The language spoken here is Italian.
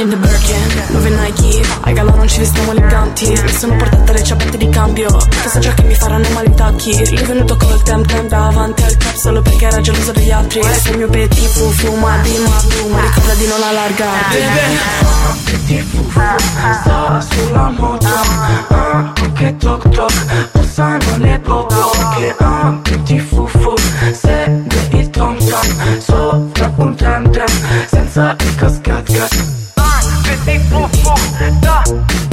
In the Birkin, nuove Nike. Ai gala non ci vestiamo eleganti Mi sono portata le ciabatte di cambio. Penso già che mi faranno male i tacchi. Lui venuto col tempo tem davanti al cap Solo perché era geloso degli altri. Sei il mio petit fuma di ma Ricorda di non allargare eh, Baby eh. Sta sulla moto ah, Che toc toc Passano le popo Che ah, petit fu fu. Il tom tom Sopra un tem tem Senza il cascat et pour fond